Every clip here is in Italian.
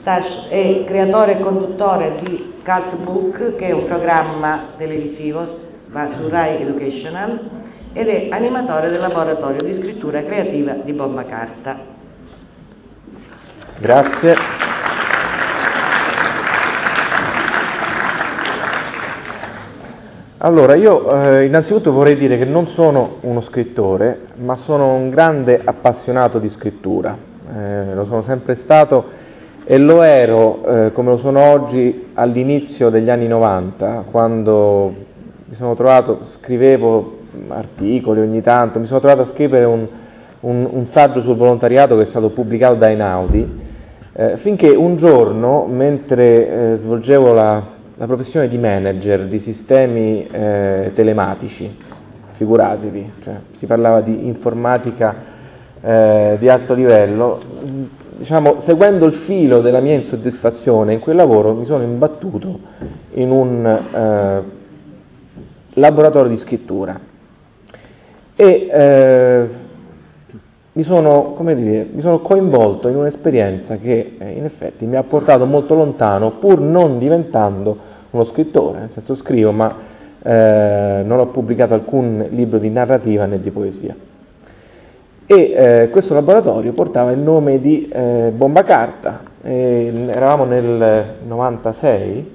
Stash è creatore e conduttore di Cult Book, che è un programma televisivo su Rai Educational, ed è animatore del laboratorio di scrittura creativa di Bomba Carta. Grazie. Allora, io eh, innanzitutto vorrei dire che non sono uno scrittore, ma sono un grande appassionato di scrittura. Eh, lo sono sempre stato e lo ero, eh, come lo sono oggi, all'inizio degli anni 90, quando mi sono trovato, scrivevo articoli ogni tanto, mi sono trovato a scrivere un, un, un saggio sul volontariato che è stato pubblicato da Einaudi, eh, finché un giorno, mentre eh, svolgevo la la professione di manager di sistemi eh, telematici, figuratevi, cioè, si parlava di informatica eh, di alto livello, diciamo, seguendo il filo della mia insoddisfazione in quel lavoro mi sono imbattuto in un eh, laboratorio di scrittura e eh, mi sono, dire, mi sono, coinvolto in un'esperienza che eh, in effetti mi ha portato molto lontano pur non diventando uno scrittore, nel senso scrivo, ma eh, non ho pubblicato alcun libro di narrativa né di poesia. E eh, questo laboratorio portava il nome di eh, Bomba Carta, eravamo nel 96,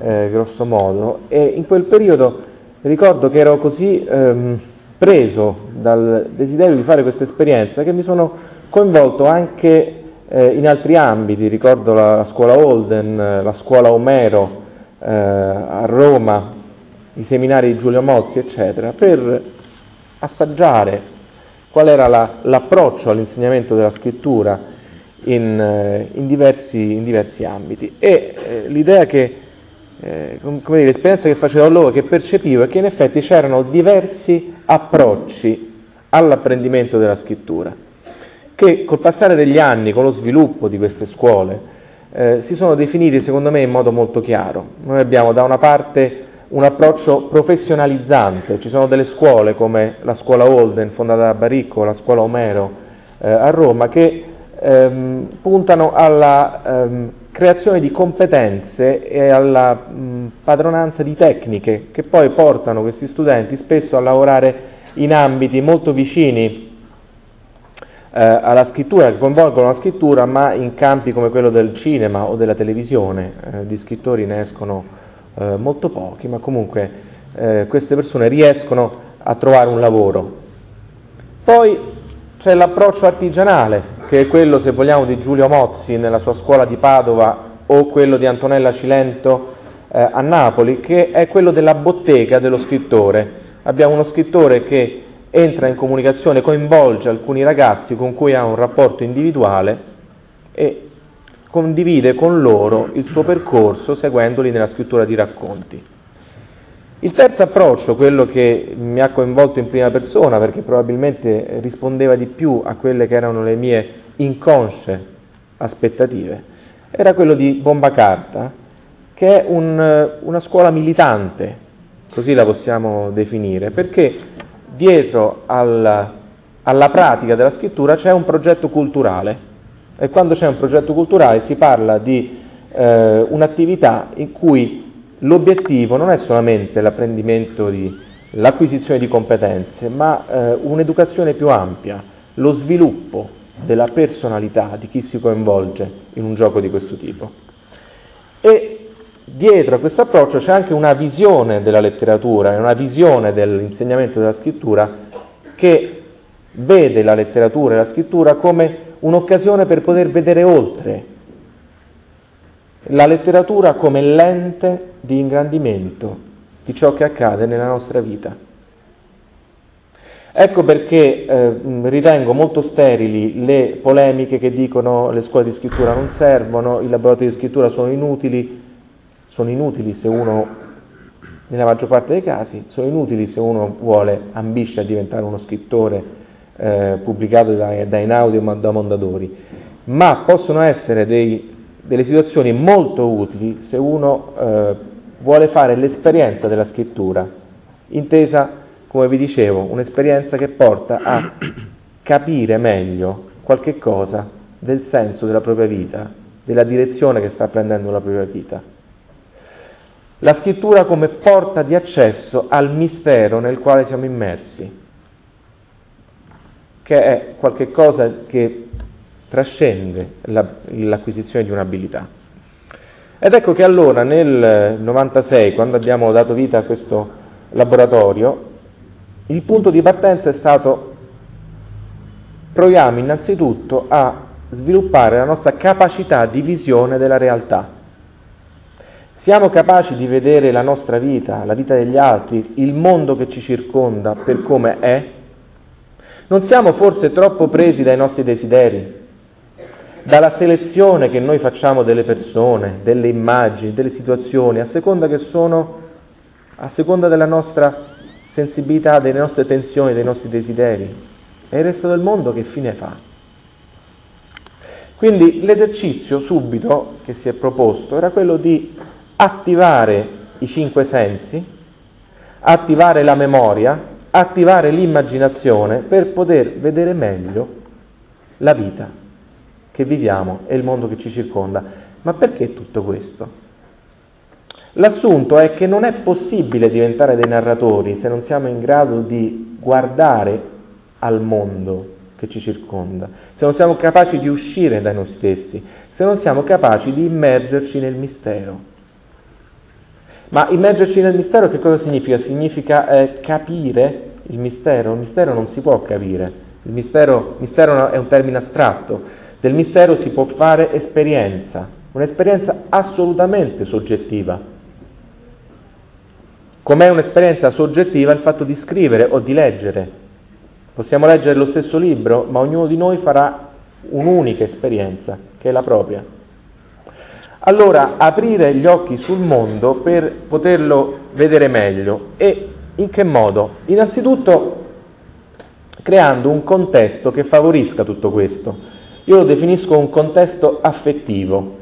eh, grosso modo, e in quel periodo ricordo che ero così ehm, preso dal desiderio di fare questa esperienza che mi sono coinvolto anche eh, in altri ambiti, ricordo la scuola Holden, la scuola Omero, eh, a Roma, i seminari di Giulio Mozzi, eccetera, per assaggiare qual era la, l'approccio all'insegnamento della scrittura in, eh, in, diversi, in diversi, ambiti. E eh, l'idea che, eh, come dire, l'esperienza che facevo allora, che percepivo, è che in effetti c'erano diversi approcci all'apprendimento della scrittura, che col passare degli anni, con lo sviluppo di queste scuole, eh, si sono definiti secondo me in modo molto chiaro. Noi abbiamo da una parte un approccio professionalizzante, ci sono delle scuole come la scuola Holden fondata da Baricco, la scuola Omero eh, a Roma, che ehm, puntano alla ehm, creazione di competenze e alla mh, padronanza di tecniche che poi portano questi studenti spesso a lavorare in ambiti molto vicini eh, alla scrittura, che coinvolgono la scrittura, ma in campi come quello del cinema o della televisione, eh, di scrittori ne escono eh, molto pochi, ma comunque eh, queste persone riescono a trovare un lavoro. Poi c'è l'approccio artigianale, che è quello, se vogliamo, di Giulio Mozzi nella sua scuola di Padova o quello di Antonella Cilento eh, a Napoli, che è quello della bottega dello scrittore. Abbiamo uno scrittore che entra in comunicazione, coinvolge alcuni ragazzi con cui ha un rapporto individuale e condivide con loro il suo percorso seguendoli nella scrittura di racconti. Il terzo approccio, quello che mi ha coinvolto in prima persona perché probabilmente rispondeva di più a quelle che erano le mie inconsce aspettative, era quello di Bomba Carta, che è un, una scuola militante, così la possiamo definire, perché dietro al, alla pratica della scrittura c'è un progetto culturale e quando c'è un progetto culturale si parla di eh, un'attività in cui l'obiettivo non è solamente l'apprendimento di, l'acquisizione di competenze, ma eh, un'educazione più ampia, lo sviluppo della personalità di chi si coinvolge in un gioco di questo tipo. E dietro a questo approccio c'è anche una visione della letteratura, una visione dell'insegnamento della scrittura che vede la letteratura e la scrittura come un'occasione per poter vedere oltre, la letteratura come lente di ingrandimento di ciò che accade nella nostra vita. Ecco perché eh, ritengo molto sterili le polemiche che dicono le scuole di scrittura non servono, i laboratori di scrittura sono inutili, sono inutili se uno, nella maggior parte dei casi, sono inutili se uno vuole, ambisce a diventare uno scrittore eh, pubblicato da, da Einaudi o da Mondadori, ma possono essere dei, delle situazioni molto utili se uno eh, vuole fare l'esperienza della scrittura, intesa, come vi dicevo, un'esperienza che porta a capire meglio qualche cosa del senso della propria vita, della direzione che sta prendendo la propria vita. La scrittura come porta di accesso al mistero nel quale siamo immersi, che è qualcosa che trascende la, l'acquisizione di un'abilità. Ed ecco che allora nel 96, quando abbiamo dato vita a questo laboratorio, il punto di partenza è stato proviamo innanzitutto a sviluppare la nostra capacità di visione della realtà. Siamo capaci di vedere la nostra vita, la vita degli altri, il mondo che ci circonda per come è? Non siamo forse troppo presi dai nostri desideri, dalla selezione che noi facciamo delle persone, delle immagini, delle situazioni, a seconda che sono, a seconda della nostra sensibilità, delle nostre tensioni, dei nostri desideri. E il resto del mondo che fine fa? Quindi l'esercizio subito che si è proposto era quello di attivare i cinque sensi, attivare la memoria, attivare l'immaginazione per poter vedere meglio la vita che viviamo e il mondo che ci circonda. Ma perché tutto questo? L'assunto è che non è possibile diventare dei narratori se non siamo in grado di guardare al mondo che ci circonda, se non siamo capaci di uscire da noi stessi, se non siamo capaci di immergerci nel mistero. Ma immergerci nel mistero che cosa significa? Significa eh, capire il mistero. Il mistero non si può capire. Il mistero, mistero è un termine astratto. Del mistero si può fare esperienza, un'esperienza assolutamente soggettiva. Com'è un'esperienza soggettiva il fatto di scrivere o di leggere. Possiamo leggere lo stesso libro, ma ognuno di noi farà un'unica esperienza, che è la propria. Allora, aprire gli occhi sul mondo per poterlo vedere meglio. E in che modo? Innanzitutto creando un contesto che favorisca tutto questo. Io lo definisco un contesto affettivo.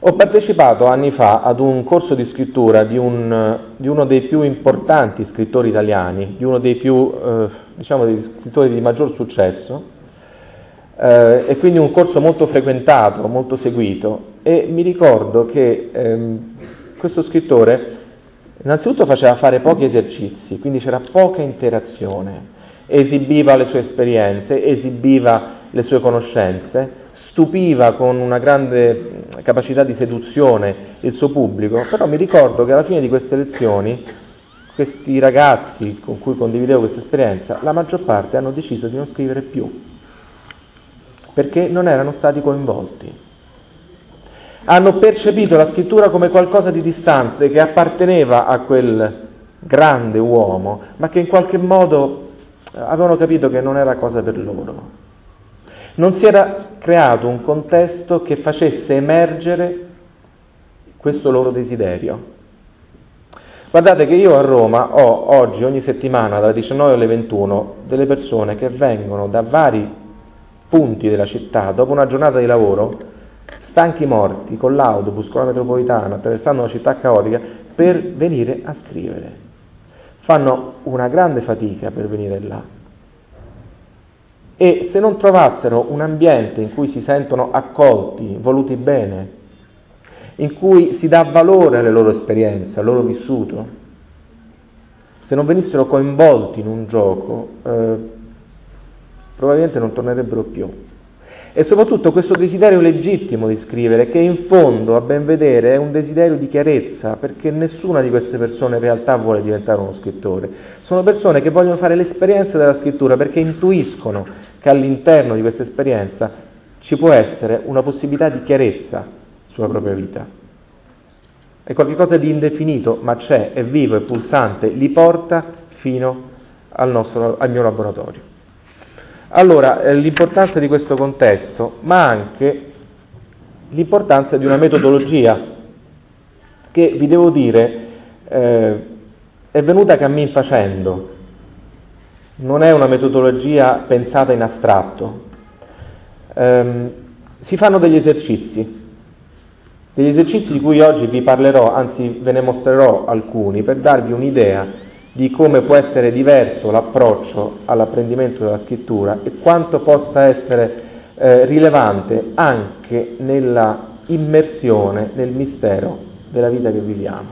Ho partecipato anni fa ad un corso di scrittura di, un, di uno dei più importanti scrittori italiani, di uno dei più, eh, diciamo, dei scrittori di maggior successo, eh, e quindi un corso molto frequentato, molto seguito. E mi ricordo che ehm, questo scrittore innanzitutto faceva fare pochi esercizi, quindi c'era poca interazione, esibiva le sue esperienze, esibiva le sue conoscenze, stupiva con una grande capacità di seduzione il suo pubblico, però mi ricordo che alla fine di queste lezioni questi ragazzi con cui condividevo questa esperienza, la maggior parte hanno deciso di non scrivere più, perché non erano stati coinvolti. Hanno percepito la scrittura come qualcosa di distante che apparteneva a quel grande uomo, ma che in qualche modo avevano capito che non era cosa per loro. Non si era creato un contesto che facesse emergere questo loro desiderio. Guardate che io a Roma ho oggi, ogni settimana, dalle 19 alle 21, delle persone che vengono da vari punti della città, dopo una giornata di lavoro, stanchi morti, con l'autobus, con la metropolitana, attraversando una città caotica, per venire a scrivere. Fanno una grande fatica per venire là e se non trovassero un ambiente in cui si sentono accolti, voluti bene, in cui si dà valore alle loro esperienze, al loro vissuto, se non venissero coinvolti in un gioco, eh, probabilmente non tornerebbero più. E soprattutto questo desiderio legittimo di scrivere, che in fondo, a ben vedere, è un desiderio di chiarezza, perché nessuna di queste persone in realtà vuole diventare uno scrittore. Sono persone che vogliono fare l'esperienza della scrittura perché intuiscono che all'interno di questa esperienza ci può essere una possibilità di chiarezza sulla propria vita. È qualcosa di indefinito, ma c'è, è vivo, è pulsante, li porta fino al, nostro, al mio laboratorio. Allora, eh, l'importanza di questo contesto, ma anche l'importanza di una metodologia che, vi devo dire, eh, è venuta cammin facendo, non è una metodologia pensata in astratto. Um, si fanno degli esercizi, degli esercizi di cui oggi vi parlerò, anzi ve ne mostrerò alcuni, per darvi un'idea di come può essere diverso l'approccio all'apprendimento della scrittura e quanto possa essere eh, rilevante anche nella immersione nel mistero della vita che viviamo.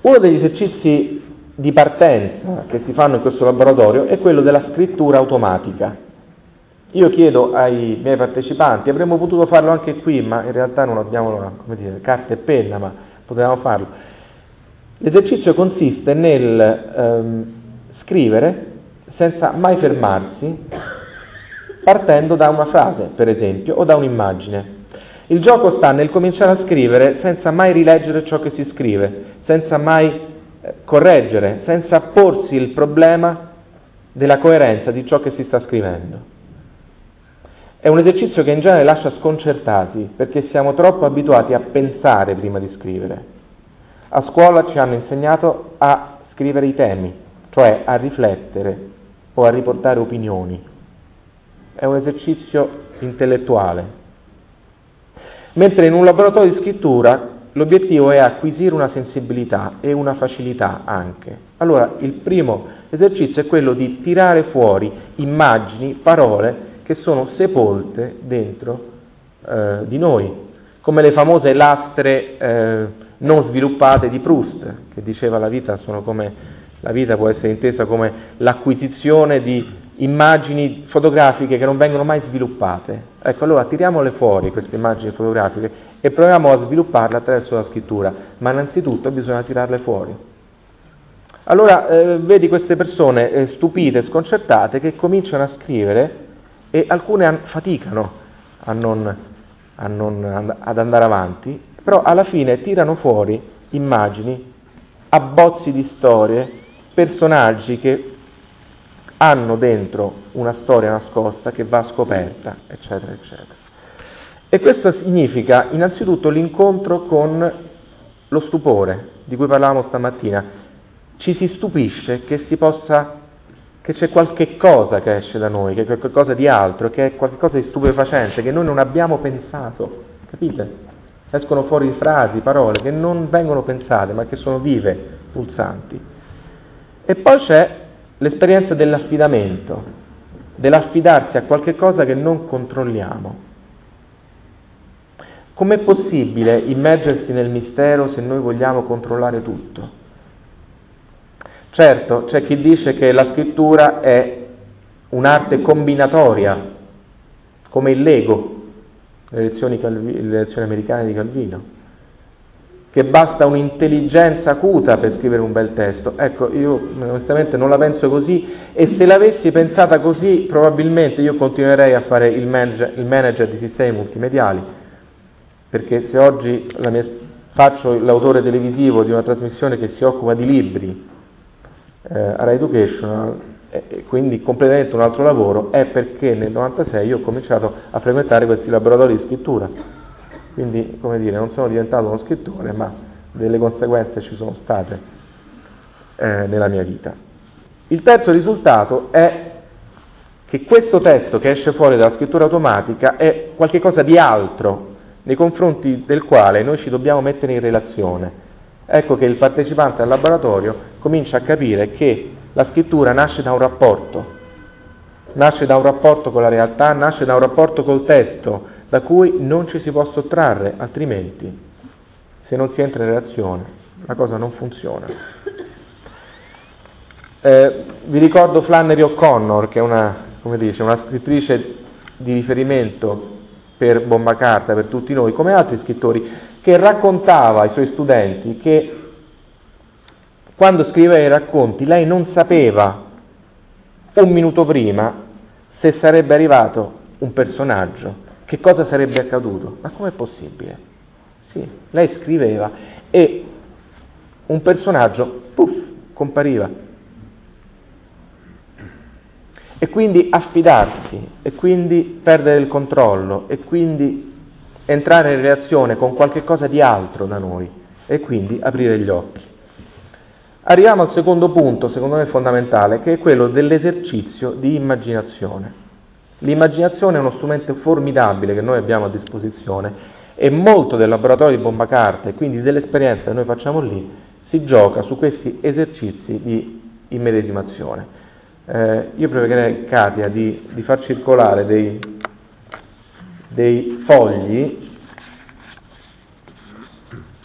Uno degli esercizi di partenza che si fanno in questo laboratorio è quello della scrittura automatica. Io chiedo ai miei partecipanti, avremmo potuto farlo anche qui, ma in realtà non abbiamo dire, carta e penna, ma potevamo farlo. L'esercizio consiste nel ehm, scrivere senza mai fermarsi, partendo da una frase, per esempio, o da un'immagine. Il gioco sta nel cominciare a scrivere senza mai rileggere ciò che si scrive, senza mai eh, correggere, senza porsi il problema della coerenza di ciò che si sta scrivendo. È un esercizio che in genere lascia sconcertati perché siamo troppo abituati a pensare prima di scrivere. A scuola ci hanno insegnato a scrivere i temi, cioè a riflettere o a riportare opinioni. È un esercizio intellettuale. Mentre in un laboratorio di scrittura l'obiettivo è acquisire una sensibilità e una facilità anche. Allora il primo esercizio è quello di tirare fuori immagini, parole che sono sepolte dentro eh, di noi, come le famose lastre eh, non sviluppate di Proust, che diceva la vita, come, la vita può essere intesa come l'acquisizione di immagini fotografiche che non vengono mai sviluppate. Ecco, allora tiriamole fuori queste immagini fotografiche e proviamo a svilupparle attraverso la scrittura, ma innanzitutto bisogna tirarle fuori. Allora eh, vedi queste persone eh, stupite, sconcertate, che cominciano a scrivere e alcune faticano a non, a non, ad andare avanti, però alla fine tirano fuori immagini, abbozzi di storie, personaggi che hanno dentro una storia nascosta che va scoperta, eccetera, eccetera. E questo significa innanzitutto l'incontro con lo stupore di cui parlavamo stamattina. Ci si stupisce che si possa che c'è qualche cosa che esce da noi, che è qualcosa di altro, che è qualcosa di stupefacente, che noi non abbiamo pensato, capite? Escono fuori frasi, parole che non vengono pensate, ma che sono vive, pulsanti. E poi c'è l'esperienza dell'affidamento, dell'affidarsi a qualche cosa che non controlliamo. Com'è possibile immergersi nel mistero se noi vogliamo controllare tutto? Certo, c'è chi dice che la scrittura è un'arte combinatoria, come il Lego, le lezioni, Calvi, le lezioni americane di Calvino, che basta un'intelligenza acuta per scrivere un bel testo. Ecco, io onestamente non la penso così e se l'avessi pensata così probabilmente io continuerei a fare il manager, il manager di sistemi multimediali, perché se oggi mia, faccio l'autore televisivo di una trasmissione che si occupa di libri, eh, a Educational e quindi completamente un altro lavoro è perché nel 96 io ho cominciato a frequentare questi laboratori di scrittura. Quindi, come dire, non sono diventato uno scrittore, ma delle conseguenze ci sono state eh, nella mia vita. Il terzo risultato è che questo testo che esce fuori dalla scrittura automatica è qualcosa di altro nei confronti del quale noi ci dobbiamo mettere in relazione ecco che il partecipante al laboratorio comincia a capire che la scrittura nasce da un rapporto, nasce da un rapporto con la realtà, nasce da un rapporto col testo, da cui non ci si può sottrarre, altrimenti se non si entra in relazione la cosa non funziona. Eh, vi ricordo Flannery O'Connor, che è una, dice, una scrittrice di riferimento per Bomba Carta, per tutti noi, come altri scrittori, che raccontava ai suoi studenti che quando scriveva i racconti lei non sapeva un minuto prima se sarebbe arrivato un personaggio, che cosa sarebbe accaduto. Ma com'è possibile? Sì, lei scriveva e un personaggio, puff, compariva. E quindi affidarsi, e quindi perdere il controllo, e quindi entrare in relazione con qualche cosa di altro da noi e quindi aprire gli occhi. Arriviamo al secondo punto, secondo me fondamentale, che è quello dell'esercizio di immaginazione. L'immaginazione è uno strumento formidabile che noi abbiamo a disposizione e molto del laboratorio di bomba carta e quindi dell'esperienza che noi facciamo lì si gioca su questi esercizi di immedesimazione. Eh, io pregherei Katia di, di far circolare dei, dei fogli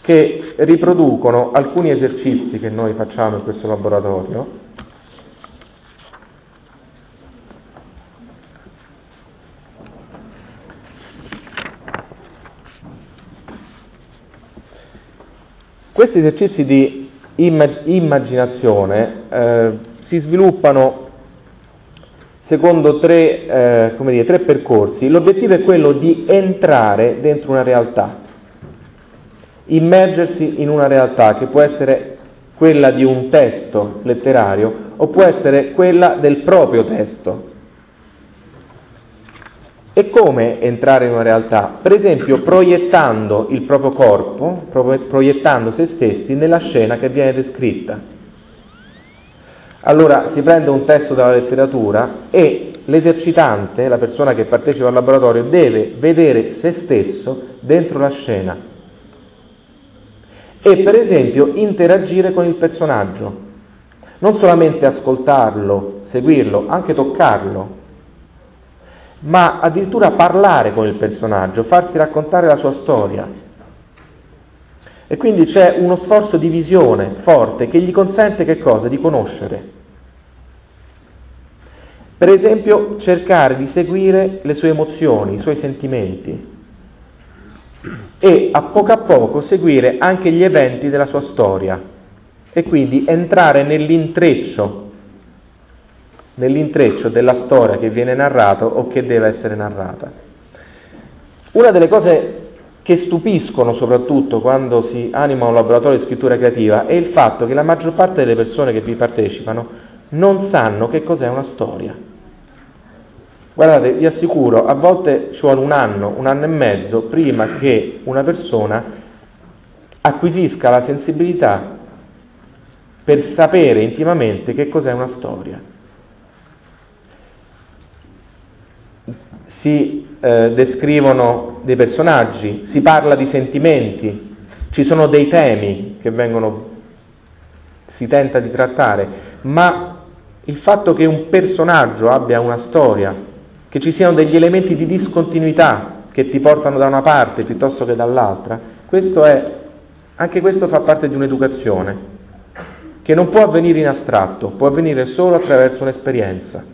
che riproducono alcuni esercizi che noi facciamo in questo laboratorio. Questi esercizi di immaginazione eh, si sviluppano secondo tre, eh, dire, tre percorsi. L'obiettivo è quello di entrare dentro una realtà, immergersi in una realtà che può essere quella di un testo letterario o può essere quella del proprio testo. E come entrare in una realtà? Per esempio proiettando il proprio corpo, proiettando se stessi nella scena che viene descritta. Allora si prende un testo dalla letteratura e l'esercitante, la persona che partecipa al laboratorio, deve vedere se stesso dentro la scena e per esempio interagire con il personaggio, non solamente ascoltarlo, seguirlo, anche toccarlo, ma addirittura parlare con il personaggio, farsi raccontare la sua storia. E quindi c'è uno sforzo di visione forte che gli consente che cosa? Di conoscere. Per esempio cercare di seguire le sue emozioni, i suoi sentimenti e a poco a poco seguire anche gli eventi della sua storia e quindi entrare nell'intreccio, nell'intreccio della storia che viene narrata o che deve essere narrata. Una delle cose che stupiscono soprattutto quando si anima un laboratorio di scrittura creativa è il fatto che la maggior parte delle persone che vi partecipano non sanno che cos'è una storia. Guardate, vi assicuro, a volte ci vuole un anno, un anno e mezzo prima che una persona acquisisca la sensibilità per sapere intimamente che cos'è una storia. Si eh, descrivono dei personaggi, si parla di sentimenti, ci sono dei temi che vengono, si tenta di trattare, ma il fatto che un personaggio abbia una storia, che ci siano degli elementi di discontinuità che ti portano da una parte piuttosto che dall'altra, questo è, anche questo fa parte di un'educazione che non può avvenire in astratto, può avvenire solo attraverso un'esperienza.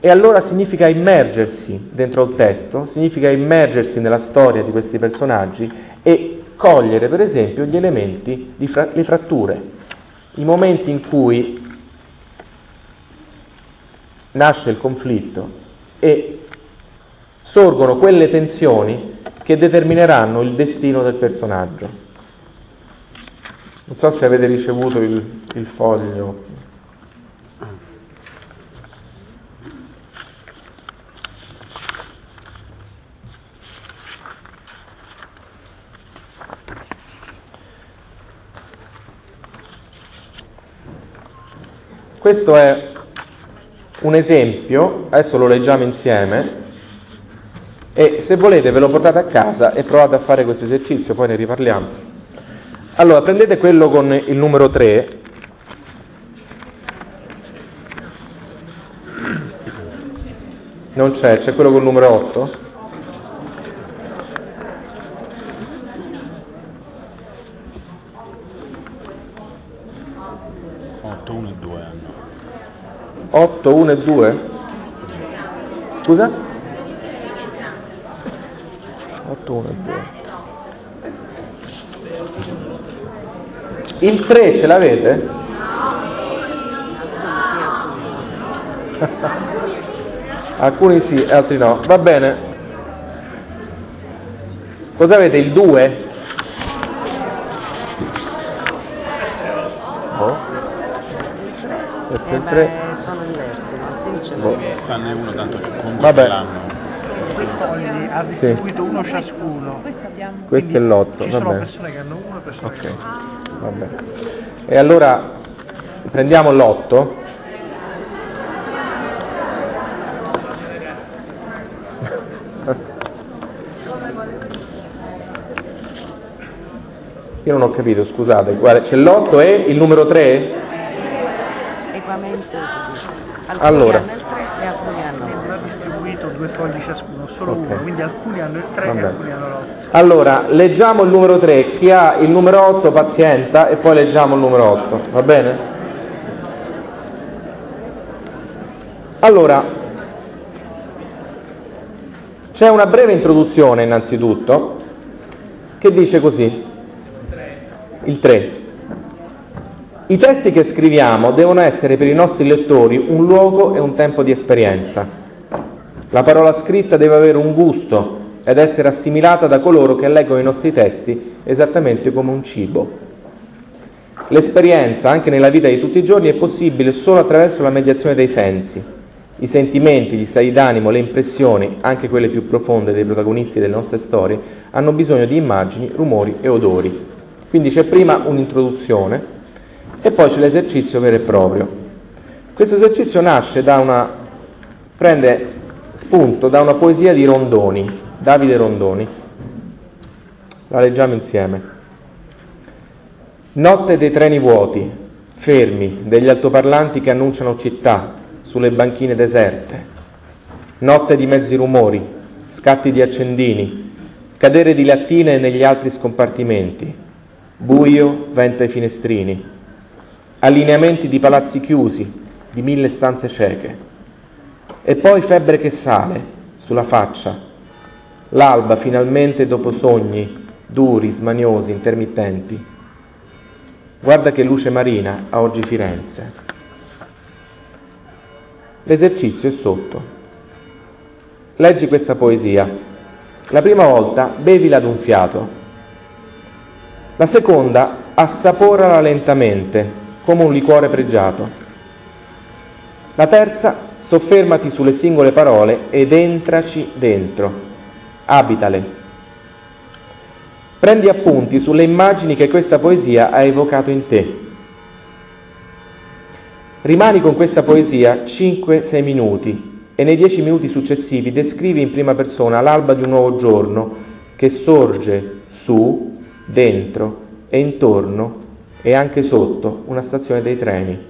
E allora significa immergersi dentro il testo, significa immergersi nella storia di questi personaggi e cogliere per esempio gli elementi, fra- le fratture, i momenti in cui nasce il conflitto e sorgono quelle tensioni che determineranno il destino del personaggio. Non so se avete ricevuto il, il foglio. Questo è un esempio, adesso lo leggiamo insieme, e se volete ve lo portate a casa e provate a fare questo esercizio, poi ne riparliamo. Allora, prendete quello con il numero 3. Non c'è, c'è quello con il numero 8. 8, 1 e 2? Scusa? 8, 1 e 2. Il 3 ce l'avete? Alcuni sì, altri no. Va bene. Cosa avete? Il 2? Oh. il 3 boh. fanne uno tanto che Vabbè. fogli ha distribuito uno ciascuno. Questo è l'otto, Ci va sono bene. persone che hanno uno e persone Ok, che hanno va bene. E allora prendiamo l'otto. Io non ho capito, scusate, guarda, c'è l'otto e il numero 3? Equamente. Alcuni Allora. hanno il 3 e alcuni hanno Non ha distribuito due fogli ciascuno, solo Ok. uno, quindi alcuni hanno il 3 Va e alcuni hanno l'8. Allora, leggiamo il numero 3, chi ha il numero 8 pazienta e poi leggiamo il numero 8, va bene? Allora, c'è una breve introduzione innanzitutto che dice così, il 3. I testi che scriviamo devono essere per i nostri lettori un luogo e un tempo di esperienza. La parola scritta deve avere un gusto ed essere assimilata da coloro che leggono i nostri testi esattamente come un cibo. L'esperienza, anche nella vita di tutti i giorni, è possibile solo attraverso la mediazione dei sensi. I sentimenti, gli stati d'animo, le impressioni, anche quelle più profonde dei protagonisti delle nostre storie, hanno bisogno di immagini, rumori e odori. Quindi c'è prima un'introduzione e poi c'è l'esercizio vero e proprio. Questo esercizio nasce da una, prende spunto da una poesia di Rondoni, Davide Rondoni. La leggiamo insieme. Notte dei treni vuoti, fermi, degli altoparlanti che annunciano città sulle banchine deserte. Notte di mezzi rumori, scatti di accendini, cadere di lattine negli altri scompartimenti. Buio, vento ai finestrini. Allineamenti di palazzi chiusi, di mille stanze cieche. E poi febbre che sale sulla faccia. L'alba finalmente dopo sogni duri, smaniosi, intermittenti. Guarda che luce marina ha oggi Firenze. L'esercizio è sotto. Leggi questa poesia. La prima volta bevila ad un fiato. La seconda assaporala lentamente, come un liquore pregiato. La terza soffermati sulle singole parole ed entraci dentro. Abitale. Prendi appunti sulle immagini che questa poesia ha evocato in te. Rimani con questa poesia 5-6 minuti e nei 10 minuti successivi descrivi in prima persona l'alba di un nuovo giorno che sorge su, dentro e intorno e anche sotto una stazione dei treni.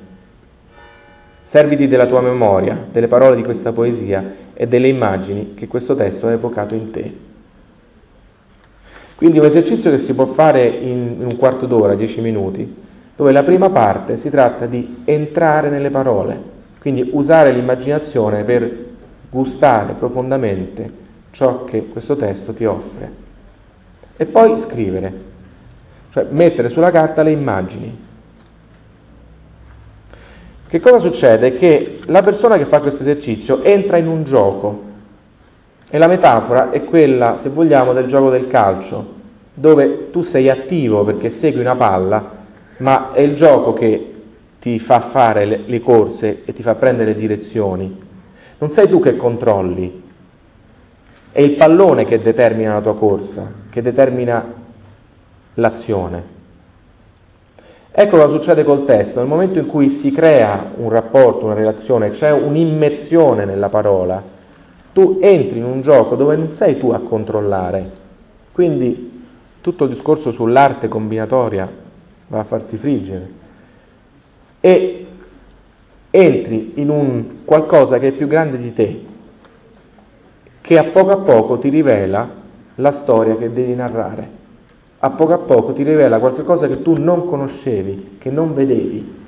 Serviti della tua memoria, delle parole di questa poesia e delle immagini che questo testo ha evocato in te. Quindi un esercizio che si può fare in, un quarto d'ora, dieci minuti, dove la prima parte si tratta di entrare nelle parole, quindi usare l'immaginazione per gustare profondamente ciò che questo testo ti offre. E poi scrivere, cioè mettere sulla carta le immagini. Che cosa succede? Che la persona che fa questo esercizio entra in un gioco e la metafora è quella, se vogliamo, del gioco del calcio, dove tu sei attivo perché segui una palla, ma è il gioco che ti fa fare le, le corse e ti fa prendere direzioni. Non sei tu che controlli, è il pallone che determina la tua corsa, che determina l'azione. Ecco cosa succede col testo, nel momento in cui si crea un rapporto, una relazione, c'è un'immersione nella parola, tu entri in un gioco dove non sei tu a controllare. Quindi tutto il discorso sull'arte combinatoria va a farti friggere. E entri in un qualcosa che è più grande di te, che a poco a poco ti rivela la storia che devi narrare. A poco a poco ti rivela qualcosa che tu non conoscevi, che non vedevi.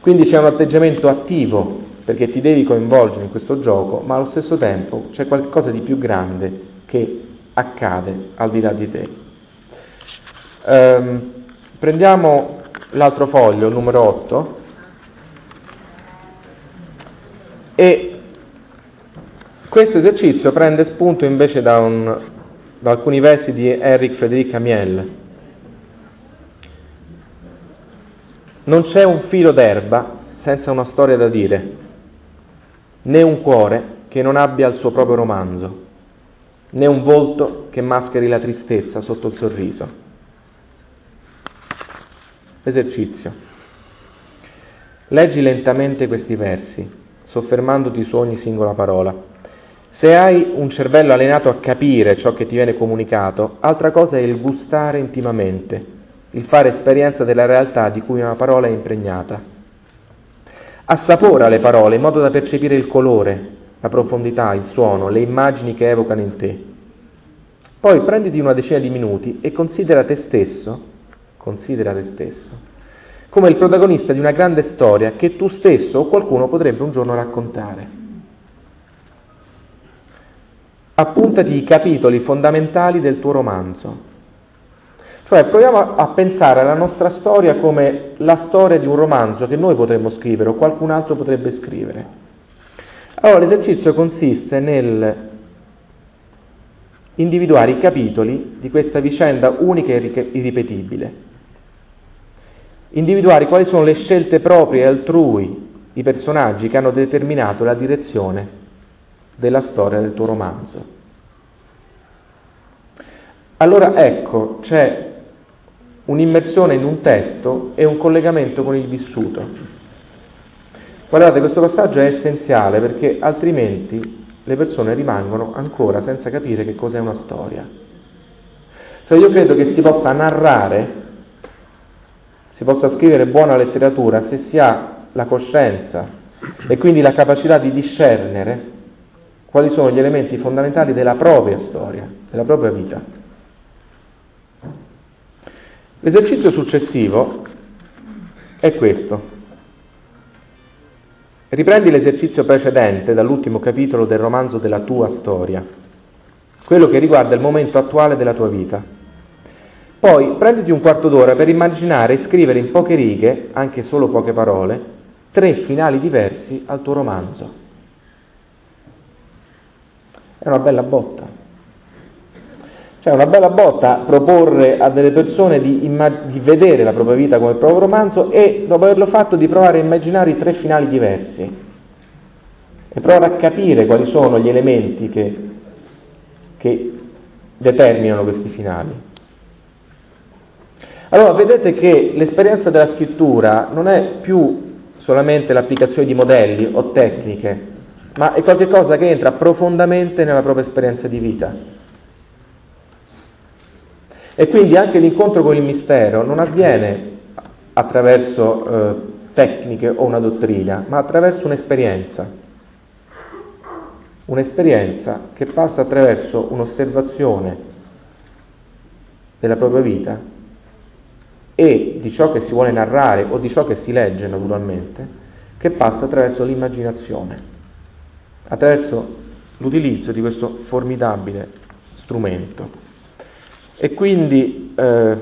Quindi c'è un atteggiamento attivo perché ti devi coinvolgere in questo gioco, ma allo stesso tempo c'è qualcosa di più grande che accade al di là di te. Ehm, prendiamo l'altro foglio, il numero 8, e questo esercizio prende spunto invece da, un, da alcuni versi di Eric Frédéric Amiel. Non c'è un filo d'erba senza una storia da dire, né un cuore che non abbia il suo proprio romanzo, né un volto che mascheri la tristezza sotto il sorriso. Esercizio. Leggi lentamente questi versi, soffermandoti su ogni singola parola. Se hai un cervello allenato a capire ciò che ti viene comunicato, altra cosa è il gustare intimamente, il fare esperienza della realtà di cui una parola è impregnata. Assapora le parole in modo da percepire il colore, la profondità, il suono, le immagini che evocano in te. Poi prenditi una decina di minuti e considera te stesso, considera te stesso, come il protagonista di una grande storia che tu stesso o qualcuno potrebbe un giorno raccontare. Appuntati i capitoli fondamentali del tuo romanzo. Cioè proviamo a pensare alla nostra storia come la storia di un romanzo che noi potremmo scrivere o qualcun altro potrebbe scrivere. Allora l'esercizio consiste nel individuare i capitoli di questa vicenda unica e irripetibile individuare quali sono le scelte proprie e altrui, i personaggi che hanno determinato la direzione della storia del tuo romanzo. Allora ecco, c'è un'immersione in un testo e un collegamento con il vissuto. Guardate, questo passaggio è essenziale perché altrimenti le persone rimangono ancora senza capire che cos'è una storia. Cioè io credo che si possa narrare si possa scrivere buona letteratura se si ha la coscienza e quindi la capacità di discernere quali sono gli elementi fondamentali della propria storia, della propria vita. L'esercizio successivo è questo. Riprendi l'esercizio precedente dall'ultimo capitolo del romanzo della tua storia, quello che riguarda il momento attuale della tua vita. Poi prenditi un quarto d'ora per immaginare e scrivere in poche righe, anche solo poche parole, tre finali diversi al tuo romanzo. È una bella botta. Cioè una bella botta proporre a delle persone di, immag- di vedere la propria vita come il proprio romanzo e dopo averlo fatto di provare a immaginare i tre finali diversi e provare a capire quali sono gli elementi che, che determinano questi finali. Allora vedete che l'esperienza della scrittura non è più solamente l'applicazione di modelli o tecniche, ma è qualcosa che entra profondamente nella propria esperienza di vita. E quindi anche l'incontro con il mistero non avviene attraverso eh, tecniche o una dottrina, ma attraverso un'esperienza. Un'esperienza che passa attraverso un'osservazione della propria vita e di ciò che si vuole narrare o di ciò che si legge naturalmente, che passa attraverso l'immaginazione, attraverso l'utilizzo di questo formidabile strumento. E quindi, eh,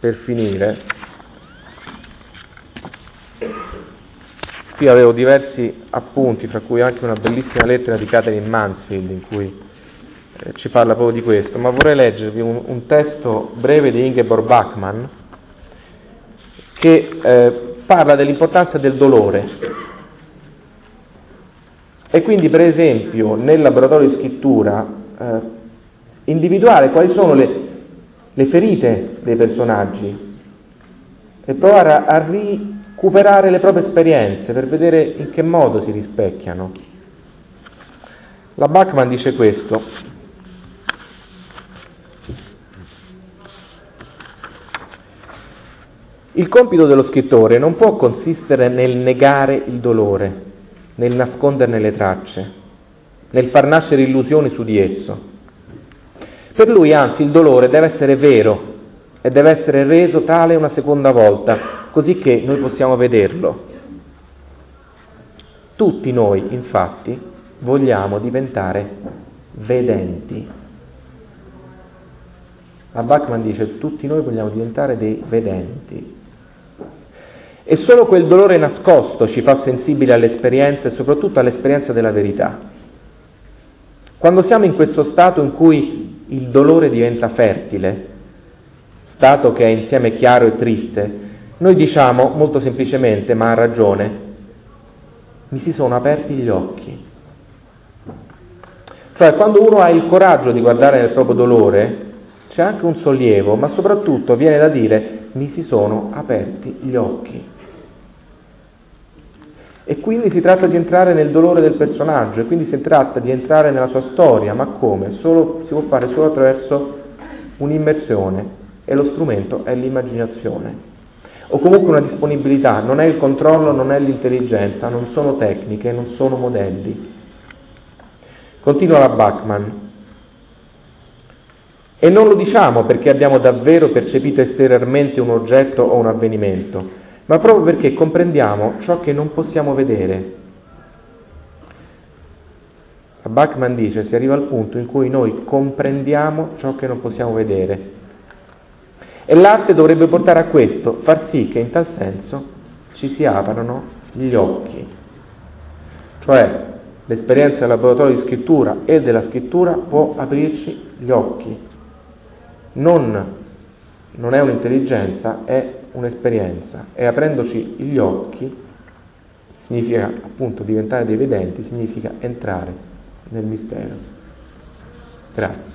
per finire, qui avevo diversi appunti, fra cui anche una bellissima lettera di Catherine Mansfield in cui eh, ci parla proprio di questo, ma vorrei leggervi un, un testo breve di Ingeborg Bachmann che eh, parla dell'importanza del dolore. E quindi, per esempio, nel laboratorio di scrittura, eh, individuare quali sono le, le, ferite dei personaggi e provare a, a recuperare le proprie esperienze per vedere in che modo si rispecchiano. La Bachmann dice questo, Il compito dello scrittore non può consistere nel negare il dolore, nel nasconderne le tracce, nel far nascere illusioni su di esso. Per lui, anzi, il dolore deve essere vero e deve essere reso tale una seconda volta, così che noi possiamo vederlo. Tutti noi, infatti, vogliamo diventare vedenti. La Bachmann dice tutti noi vogliamo diventare dei vedenti. E solo quel dolore nascosto ci fa sensibili all'esperienza e soprattutto all'esperienza della verità. Quando siamo in questo stato in cui il dolore diventa fertile, stato che è insieme chiaro e triste, noi diciamo molto semplicemente, ma ha ragione, mi si sono aperti gli occhi. Cioè, quando uno ha il coraggio di guardare nel proprio dolore, c'è anche un sollievo, ma soprattutto viene da dire mi si sono aperti gli occhi. E quindi si tratta di entrare nel dolore del personaggio, e quindi si tratta di entrare nella sua storia, ma come? Solo, si può fare solo attraverso un'immersione e lo strumento è l'immaginazione. O comunque una disponibilità, non è il controllo, non è l'intelligenza, non sono tecniche, non sono modelli, Continua la Bachman. E non lo diciamo perché abbiamo davvero percepito esteriormente un oggetto o un avvenimento, ma proprio perché comprendiamo ciò che non possiamo vedere. La Bachman dice si arriva al punto in cui noi comprendiamo ciò che non possiamo vedere. E l'arte dovrebbe portare a questo, far sì che in tal senso ci si aprano gli occhi. Cioè l'esperienza del laboratorio di scrittura e della scrittura può aprirci gli occhi non, non è un'intelligenza, è un'esperienza e aprendoci gli occhi significa appunto diventare dei vedenti, significa entrare nel mistero. Grazie.